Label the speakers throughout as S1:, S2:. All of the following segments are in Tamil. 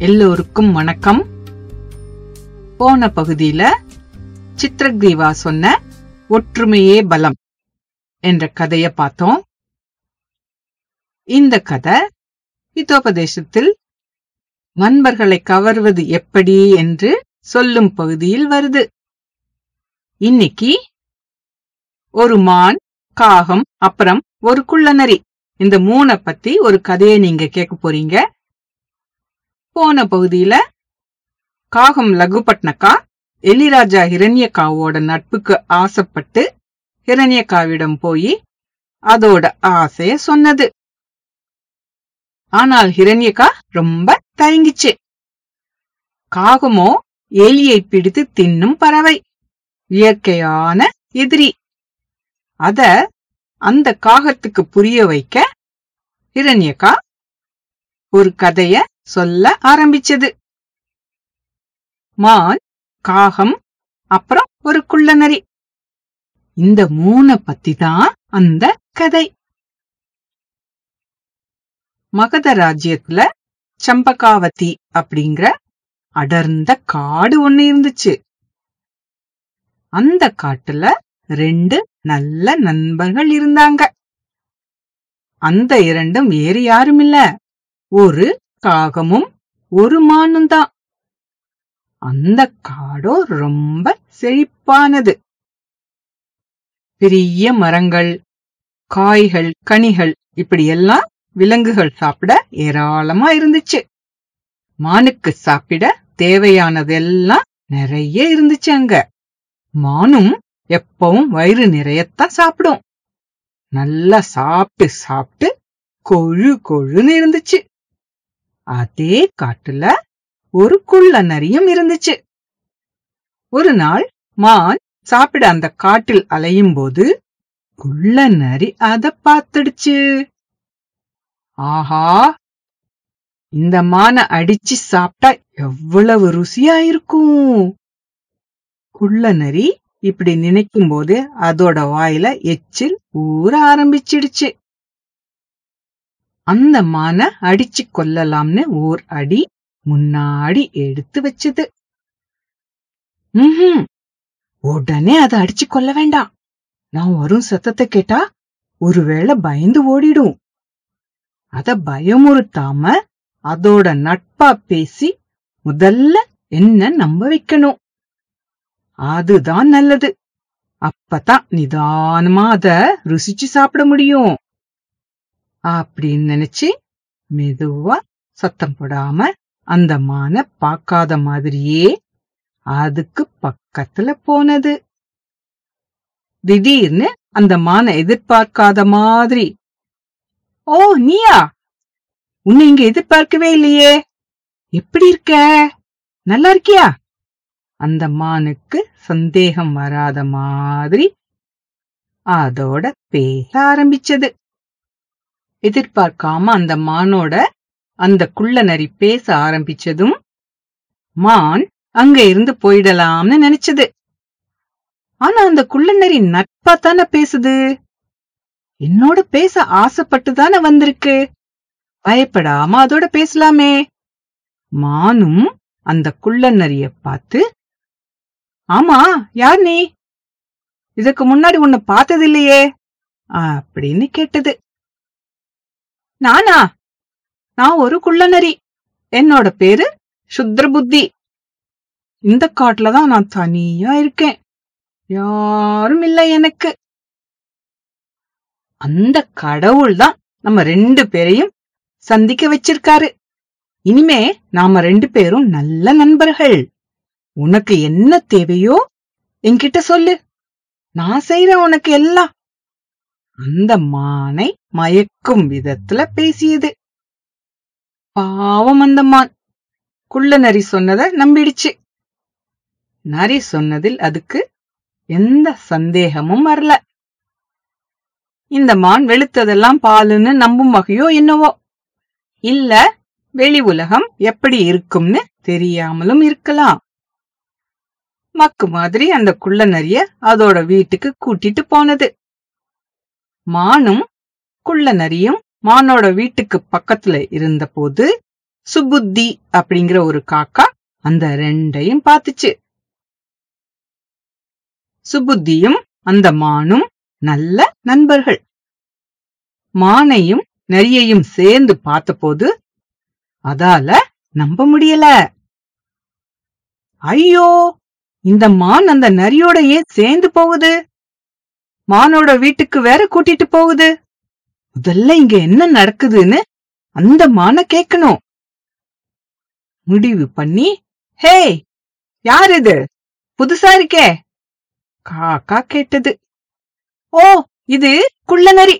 S1: எல்லோருக்கும் வணக்கம். போன பகுதியில சித்ரக்ரீவா சொன்ன ஒற்றுமையே பலம் என்ற கதைய பார்த்தோம். இந்த கதை ஹிதோபதேசத்தில் நண்பர்களை கவர்வது எப்படி என்று சொல்லும் பகுதியில் வருது. இன்னைக்கு ஒரு மான் காகம் அப்புறம் ஒரு குள்ளநரி. இந்த மூணை பத்தி ஒரு கதையை நீங்க கேட்க போறீங்க. போன பகுதியில காகம் லகுபட்னக்கா எலிராஜா ஹிரண்யக்காவோட நட்புக்கு ஆசைப்பட்டு ஹிரண்யக்காவிடம் போய் அதோட ஆசைய சொன்னது. ஆனால் ஹிரண்யக்கா ரொம்ப தயங்கிச்சு. காகமோ எலியை பிடித்து தின்னும் பறவை இயற்கையான எதிரி. அத அந்த காகத்துக்கு புரிய வைக்க ஹிரண்யக்கா ஒரு கதைய சொல்ல ஆரம்பிச்சது. மான் காகம் அப்புறம் ஒரு குள்ளநரி. இந்த மூண பத்தி தான் அந்த கதை. மகத ராஜ்யத்துல சம்பகாவதி அப்படிங்கிற அடர்ந்த காடு ஒண்ணு இருந்துச்சு. அந்த காட்டுல ரெண்டு நல்ல நண்பர்கள் இருந்தாங்க. அந்த இரண்டும் வேறு யாரும் இல்ல ஒரு காகமும் ஒரு மானும் தான் அந்த காடோ ரொம்ப செழிப்பானது. பெரிய மரங்கள் காய்கள் கனிகள் இப்படி எல்லாம் விலங்குகள் சாப்பிட ஏராளமா இருந்துச்சு. மானுக்கு சாப்பிட தேவையானதெல்லாம் நிறைய இருந்துச்சு அங்க. மானும் எப்பவும் வயிறு நிறையத்தான் சாப்பிடும். நல்லா சாப்பிட்டு சாப்பிட்டு கொழு கொழுன்னு இருந்துச்சு. அதே காட்டுல ஒரு குள்ள நரியும் இருந்துச்சு. ஒரு நாள் மான் சாப்பிட அந்த காட்டில் அலையும் போது குள்ள நரி அத பார்த்துடுச்சு. ஆஹா! இந்த மானை அடிச்சு சாப்பிட்டா எவ்வளவு ருசியா இருக்கும். குள்ள நரி இப்படி நினைக்கும் போது அதோட வாயில எச்சில் ஊற ஆரம்பிச்சிடுச்சு. அந்த மானை அடிச்சு கொல்லலாம்னு ஓர் அடி முன்னாடி எடுத்து வச்சது. ம்ஹும். உடனே அதை அடிச்சு கொள்ள வேண்டாம். நான் வரும் சத்தத்தை கேட்டா ஒருவேளை பயந்து ஓடிடும். அத பயமுறுத்தாம அதோட நட்பா பேசி முதல்ல என்ன நம்ப வைக்கணும்? அதுதான் நல்லது. அப்பதான் நிதானமா அத ருசிச்சு சாப்பிட முடியும். அப்படின்னு நினைச்சு மெதுவா சத்தம் போடாம அந்த மானை பார்க்காத மாதிரியே அதுக்கு பக்கத்துல போனது. திடீர்னு அந்த மானை எதிர்பார்க்காத மாதிரி ஓ நீயா? உன்னை இங்க எதிர்பார்க்கவே இல்லையே. எப்படி இருக்க? நல்லா இருக்கியா? அந்த மானுக்கு சந்தேகம் வராத மாதிரி அதோட பேச ஆரம்பிச்சது. எதிர்பார்க்காம அந்த மானோட அந்த குள்ள நரி பேச ஆரம்பிச்சதும் மான் அங்க இருந்து போயிடலாம்னு நினைச்சது. ஆனா அந்த குள்ள நரி நட்பா தானே பேசுது? என்னோட பேச ஆசைப்பட்டு தானே வந்திருக்கு. பயப்படாம அதோட பேசலாமே. மானும் அந்த குள்ள நரிய பார்த்து ஆமா யார் நீ? இதுக்கு முன்னாடி உன்னை பார்த்ததில்லையே? அப்படின்னு கேட்டது. நானா? நான் ஒரு குள்ளநரி. என்னோட பேரு சுத்ர புத்தி இந்த காட்டுல தான் நான் தனியா இருக்கேன். யாரும் இல்லை எனக்கு. அந்த கடவுள் தான் நம்ம ரெண்டு பேரையும் சந்திக்க வச்சிருக்காரு. இனிமே நாம ரெண்டு பேரும் நல்ல நண்பர்கள். உனக்கு என்ன தேவையோ என்கிட்ட சொல்லு. நான் செய்யற உனக்கு எல்லாம். அந்த மானை மயக்கும் விதத்துல பேசியது. பாவம் அந்த மான். குள்ள நரி சொன்னத நம்பிடுச்சு. நரி சொன்னதில் அதுக்கு எந்த சந்தேகமும் வரல. இந்த மான் வெளுத்ததெல்லாம் பாலுன்னு நம்பும் வகையோ என்னவோ. இல்ல வெளி உலகம் எப்படி இருக்கும்னு தெரியாமலும் இருக்கலாம். மக்கு மாதிரி அந்த குள்ள நரிய அதோட வீட்டுக்கு கூட்டிட்டு போனது. மானும் குள்ள நரியும் மானோட வீட்டுக்கு பக்கத்துல இருந்தபோது சுபுத்தி அப்படிங்கிற ஒரு காக்கா அந்த ரெண்டையும் பார்த்துச்சு. சுபுத்தியும் அந்த மானும் நல்ல நண்பர்கள். மானையும் நரியையும் சேர்ந்து பார்த்தபோது அதால நம்ப முடியல. ஐயோ! இந்த மான் அந்த நரியோட ஏன் சேர்ந்து போகுது. மானோட வீட்டுக்கு வேற கூட்டிட்டு போகுது. முதல்ல இங்க என்ன நடக்குதுன்னு அந்த மான கேக்கணும். முடிவு பண்ணி ஹே யார் இது? புதுசா இருக்கே? காக்கா கேட்டது. ஓ இது குள்ள நரி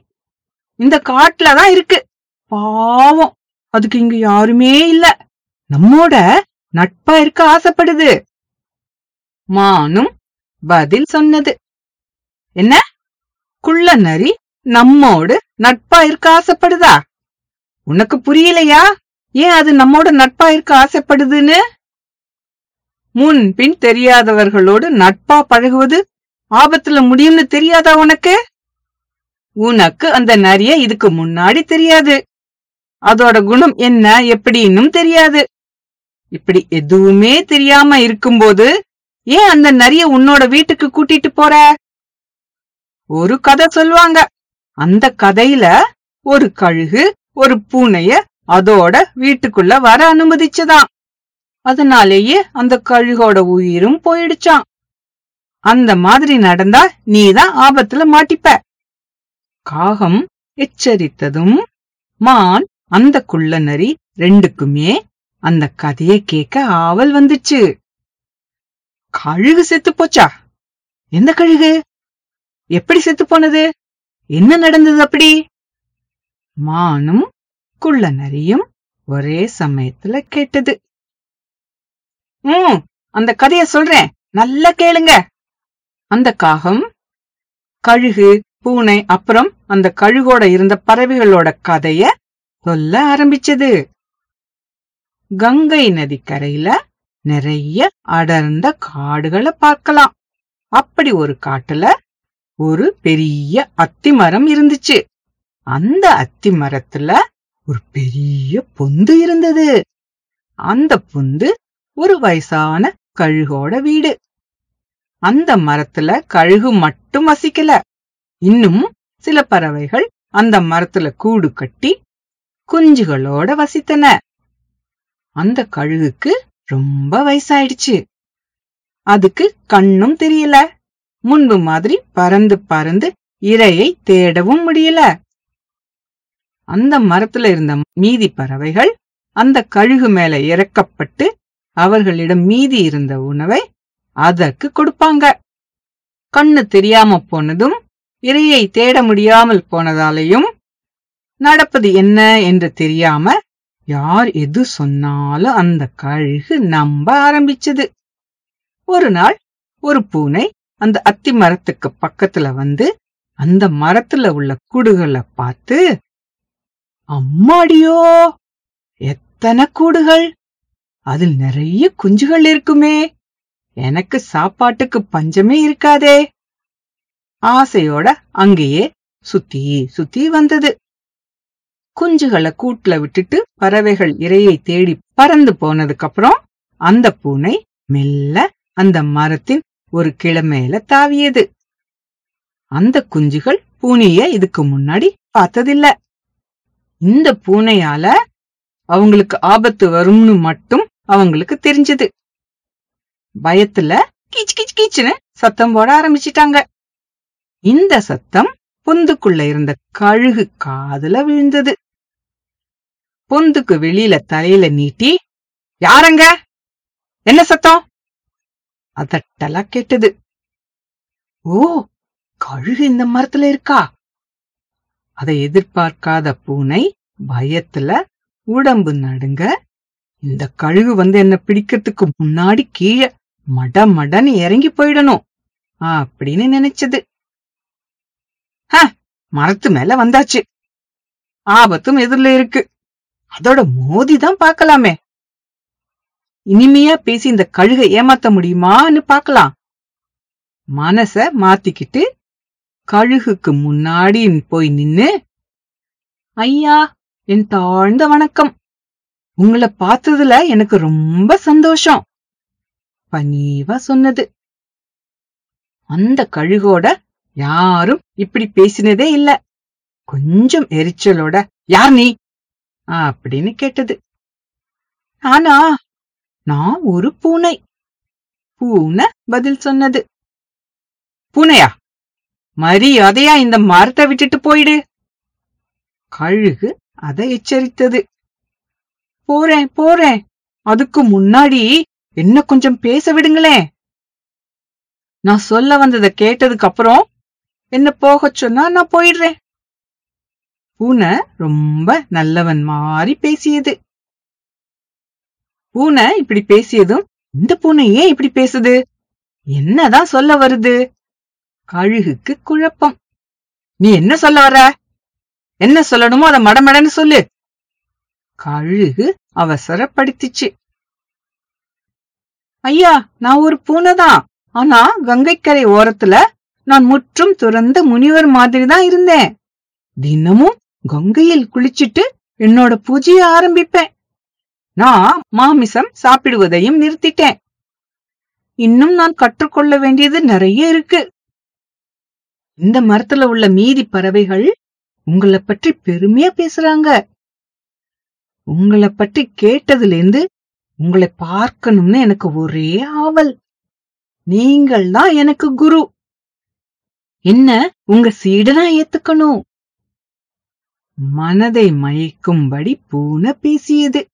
S1: இந்த காட்டுல தான் இருக்கு. பாவம் அதுக்கு இங்க யாருமே இல்ல. நம்மோட நட்பா இருக்க ஆசைப்படுது. மானும் பதில் சொன்னது. என்ன? குள்ள நரி நம்மோடு நட்பா இருக்க ஆசைப்படுதா? உனக்கு புரியலையா? ஏன் அது நம்மோட நட்பா இருக்க ஆசைப்படுதுன்னு? முன் பின் தெரியாதவர்களோடு நட்பா பழகுவது ஆபத்துல முடியும்னு தெரியாதா உனக்கு? உனக்கு அந்த நரிய இதுக்கு முன்னாடி தெரியாது. அதோட குணம் என்ன எப்படின்னு தெரியாது. இப்படி எதுவுமே தெரியாம இருக்கும்போது ஏன் அந்த நரிய உன்னோட வீட்டுக்கு கூட்டிட்டு போற? ஒரு கதை சொல்லுவாங்க. அந்த கதையில ஒரு கழுகு ஒரு பூனைய அதோட வீட்டுக்குள்ள வர அனுமதிச்சதாம் அதனாலேயே அந்த கழுகோட உயிரும் போயிடுச்சாம். அந்த மாதிரி நடந்தா நீதான் ஆபத்துல மாட்டிப்ப. காகம் எச்சரித்ததும் மான் அந்த குள்ள நரி ரெண்டுக்குமே அந்த கதைய கேட்க ஆவல் வந்துச்சு. கழுகு செத்து போச்சா? எந்த கழுகு? எப்படி செத்து போனது? என்ன நடந்தது அப்படி? மானும் குள்ள நரியும் ஒரே சமயத்துல கேட்டது. ம் அந்த கதைய சொல்றேன். நல்லா கேளுங்க. அந்த காகம் கழுகு பூனை அப்புறம் அந்த கழுகோட இருந்த பறவைகளோட கதைய சொல்ல ஆரம்பிச்சது. கங்கை நதிக்கரையில நிறைய அடர்ந்த காடுகளை பார்க்கலாம். அப்படி ஒரு காட்டுல ஒரு பெரிய அத்தி மரம் இருந்துச்சு. அந்த அத்தி மரத்துல ஒரு பெரிய பொந்து இருந்தது. அந்த பொந்து ஒரு வயசான கழுகோட வீடு. அந்த மரத்துல கழுகு மட்டும் வசிக்கல. இன்னும் சில பறவைகள் அந்த மரத்துல கூடு கட்டி குஞ்சுகளோட வசித்தன. அந்த கழுகுக்கு ரொம்ப வயசாயிடுச்சு. அதுக்கு கண்ணும் தெரியல. முன்பு மாதிரி பறந்து பறந்து இரையை தேடவும் முடியல. அந்த மரத்துல இருந்த மீதி பறவைகள் அந்த கழுகு மேல இறக்கப்பட்டு அவர்களிடம் மீதி இருந்த உணவை அதற்கு கொடுப்பாங்க. கண்ணு தெரியாம போனதும் இரையை தேட முடியாமல் போனதாலையும் நடப்பது என்ன என்று தெரியாம யார் எது சொன்னாலும் அந்த கழுகு நம்ப ஆரம்பிச்சது. ஒரு நாள் ஒரு பூனை அந்த அத்தி மரத்துக்கு பக்கத்துல வந்து அந்த மரத்துல உள்ள கூடுகளை பார்த்து அம்மாடியோ எத்தனை கூடுகள்? அதில் நிறைய குஞ்சுகள் இருக்குமே. எனக்கு சாப்பாட்டுக்கு பஞ்சமே இருக்காதே. ஆசையோட அங்கேயே சுத்தி சுத்தி வந்தது. குஞ்சுகளை கூட்டுல விட்டுட்டு பறவைகள் இரையை தேடி பறந்து போனதுக்கு அப்புறம் அந்த பூனை மெல்ல அந்த மரத்தின் ஒரு கிழமையில தாவியது. அந்த குஞ்சுகள் பூனைய இதுக்கு முன்னாடி பார்த்ததில்ல. இந்த பூனையால அவங்களுக்கு ஆபத்து வரும்னு மட்டும் அவங்களுக்கு தெரிஞ்சது. பயத்துல கீச் கீச் கீச்சுன்னு சத்தம் போட ஆரம்பிச்சிட்டாங்க. இந்த சத்தம் பொந்துக்குள்ள இருந்த கழுகு காதுல விழுந்தது. பொந்துக்கு வெளியில தலையில நீட்டி யாரங்க என்ன சத்தம்? அதட்டலா கேட்டது. ஓ கழுகு இந்த மரத்துல இருக்கா? அதை எதிர்பார்க்காத பூனை பயத்துல உடம்பு நடுங்க இந்த கழுகு வந்து என்ன பிடிக்கிறதுக்கு முன்னாடி கீழே மட மடன்னு இறங்கி போயிடணும் அப்படின்னு நினைச்சது. ஹ மரத்து மேல வந்தாச்சு. ஆபத்தும் எதிரில இருக்கு. அதோட மோதிதான் பார்க்கலாமே. இனிமையா பேசி இந்த கழுகை ஏமாத்த முடியுமான்னு பார்க்கலாம். மனச மாத்திக்கிட்டு கழுகுக்கு முன்னாடி போய் நின்னு ஐயா என் தாழ்ந்த வணக்கம். உங்களை பார்த்ததுல எனக்கு ரொம்ப சந்தோஷம் பணிவா சொன்னது. அந்த கழுகோட யாரும் இப்படி பேசினதே இல்ல. கொஞ்சம் எரிச்சலோட யார் நீ? அப்படின்னு கேட்டது. ஆனா நான் ஒரு பூனை. பூனை பதில் சொன்னது. பூனையா? மரியாதையா இந்த மரத்தை விட்டுட்டு போயிடு. கழுகு அதை எச்சரித்தது. போறேன் போறேன். அதுக்கு முன்னாடி என்ன கொஞ்சம் பேச விடுங்களேன் நான் சொல்ல வந்ததை கேட்டதுக்கு அப்புறம் என்ன போக சொன்னா நான் போயிடுறேன். பூனை ரொம்ப நல்லவன் மாறி பேசியது. பூனை இப்படி பேசியதும் இந்த பூனை ஏன் இப்படி பேசுது? என்னதான் சொல்ல வருது? கழுகுக்கு குழப்பம். நீ என்ன சொல்ல வர என்ன சொல்லணுமோ அத மடமடன்னு சொல்லு. கழுகு அவசரப்படுத்திச்சு. ஐயா நான் ஒரு பூனை தான். ஆனா கங்கைக்கரை ஓரத்துல நான் முற்றும் துறந்த முனிவர் மாதிரி தான் இருந்தேன். தினமும் கங்கையில் குளிச்சிட்டு என்னோட பூஜையை ஆரம்பிப்பேன். நான் மாமிசம் சாப்பிடுவதையும் நிறுத்திட்டேன். இன்னும் நான் கற்றுக்கொள்ள வேண்டியது நிறைய இருக்கு. இந்த மரத்துல உள்ள மீதி பறவைகள் உங்களை பற்றி பெருமையா பேசுறாங்க. உங்களை பற்றி கேட்டதுல இருந்து உங்களை பார்க்கணும்னு எனக்கு ஒரே ஆவல். நீங்கள் தான் எனக்கு குரு. என்ன உங்க சீடனா ஏத்துக்கணும்? மனதை மயக்கும்படி பூனை பேசியது.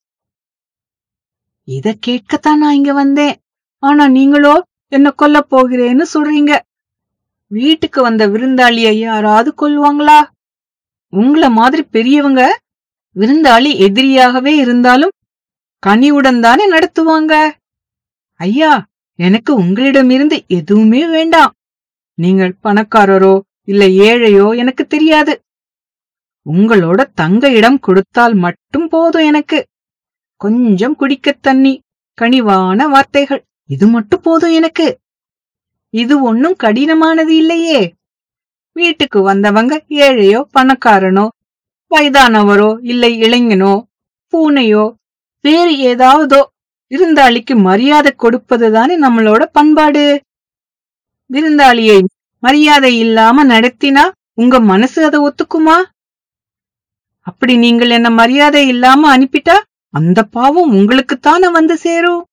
S1: இத கேட்கத்தான் நான் இங்க வந்தேன். ஆனா நீங்களோ என்ன கொல்ல போகிறேன்னு சொல்றீங்க. வீட்டுக்கு வந்த விருந்தாளிய யாராவது கொல்லுவாங்களா? உங்கள மாதிரி பெரியவங்க விருந்தாளி எதிரியாகவே இருந்தாலும் கனிவுடன் தானே நடத்துவாங்க. ஐயா எனக்கு உங்களிடமிருந்து எதுவுமே வேண்டாம். நீங்கள் பணக்காரரோ இல்ல ஏழையோ எனக்கு தெரியாது. உங்களோட தங்க இடம் கொடுத்தால் மட்டும் போதும் எனக்கு. கொஞ்சம் குடிக்கத் தண்ணி. கனிவான வார்த்தைகள். இது மட்டும் போதும் எனக்கு. இது ஒன்னும் கடினமானது இல்லையே. வீட்டுக்கு வந்தவங்க ஏழையோ பணக்காரனோ வயதானவரோ இல்லை இளைஞனோ பூனையோ வேறு ஏதாவதோ விருந்தாளிக்கு மரியாதை கொடுப்பதுதானே நம்மளோட பண்பாடு. விருந்தாளியை மரியாதை இல்லாம நடத்தினா உங்க மனசு அதை ஒத்துக்குமா? அப்படி நீங்கள் என்ன மரியாதை இல்லாம அனுப்பிட்டா அந்த பாவம் உங்களுக்குத்தானே வந்து சேரும்?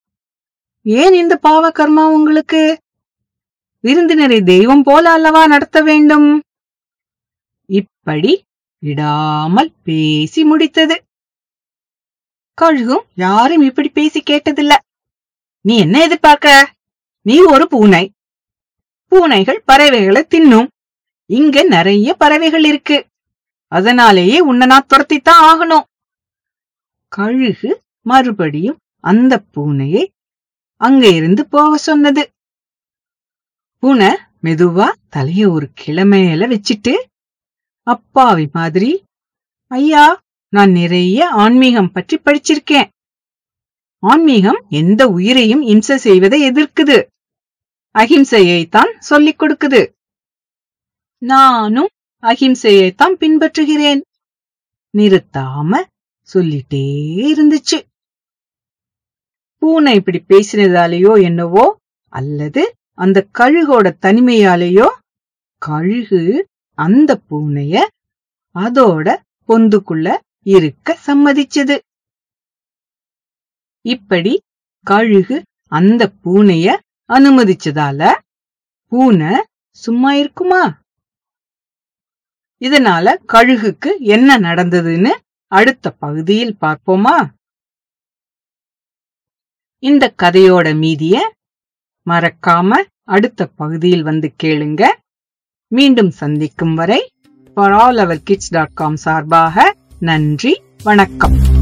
S1: ஏன் இந்த பாவ கர்மா உங்களுக்கு? விருந்தினரை தெய்வம் போல அல்லவா நடத்த வேண்டும்? இப்படி விடாமல் பேசி முடித்தது. கழுகும் யாரும் இப்படி பேசி கேட்டதில்ல. நீ என்ன எதிர்பார்க்க? நீ ஒரு பூனை. பூனைகள் பறவைகளை தின்னும். இங்க நிறைய பறவைகள் இருக்கு. அதனாலேயே உன்னை நான் துரத்தித்தான் ஆகணும். கழுகு மறுபடியும் அந்த பூனையை அங்க இருந்து போக சொன்னது. பூனை மெதுவா தலைய ஒரு கிளமையில வச்சுட்டு அப்பாவி மாதிரி ஐயா நான் நிறைய ஆன்மீகம் பற்றி படிச்சிருக்கேன். ஆன்மீகம் எந்த உயிரையும் இம்சை செய்வதை எதிர்க்குது. அகிம்சையை தான் சொல்லிக் கொடுக்குது. நானும் அகிம்சையைத்தான் பின்பற்றுகிறேன். நிறுத்தாம சொல்லிட்டே இருந்துச்சு. பூனை இப்படி பேசினதாலேயோ என்னவோ அல்லது அந்த கழுகோட தனிமையாலேயோ கழுகு அந்த பூனைய அதோட பொந்துக்குள்ள இருக்க சம்மதிச்சது. இப்படி கழுகு அந்த பூனைய அனுமதிச்சதால பூனை சும்மா இருக்குமா? இதனால கழுகுக்கு என்ன நடந்ததுன்னு அடுத்த பகுதியில் பார்ப்போமா? இந்த கதையோட மீதிய மறக்காம அடுத்த பகுதியில் வந்து கேளுங்க. மீண்டும் சந்திக்கும் வரை for all our kids dot com சார்பாக நன்றி வணக்கம்.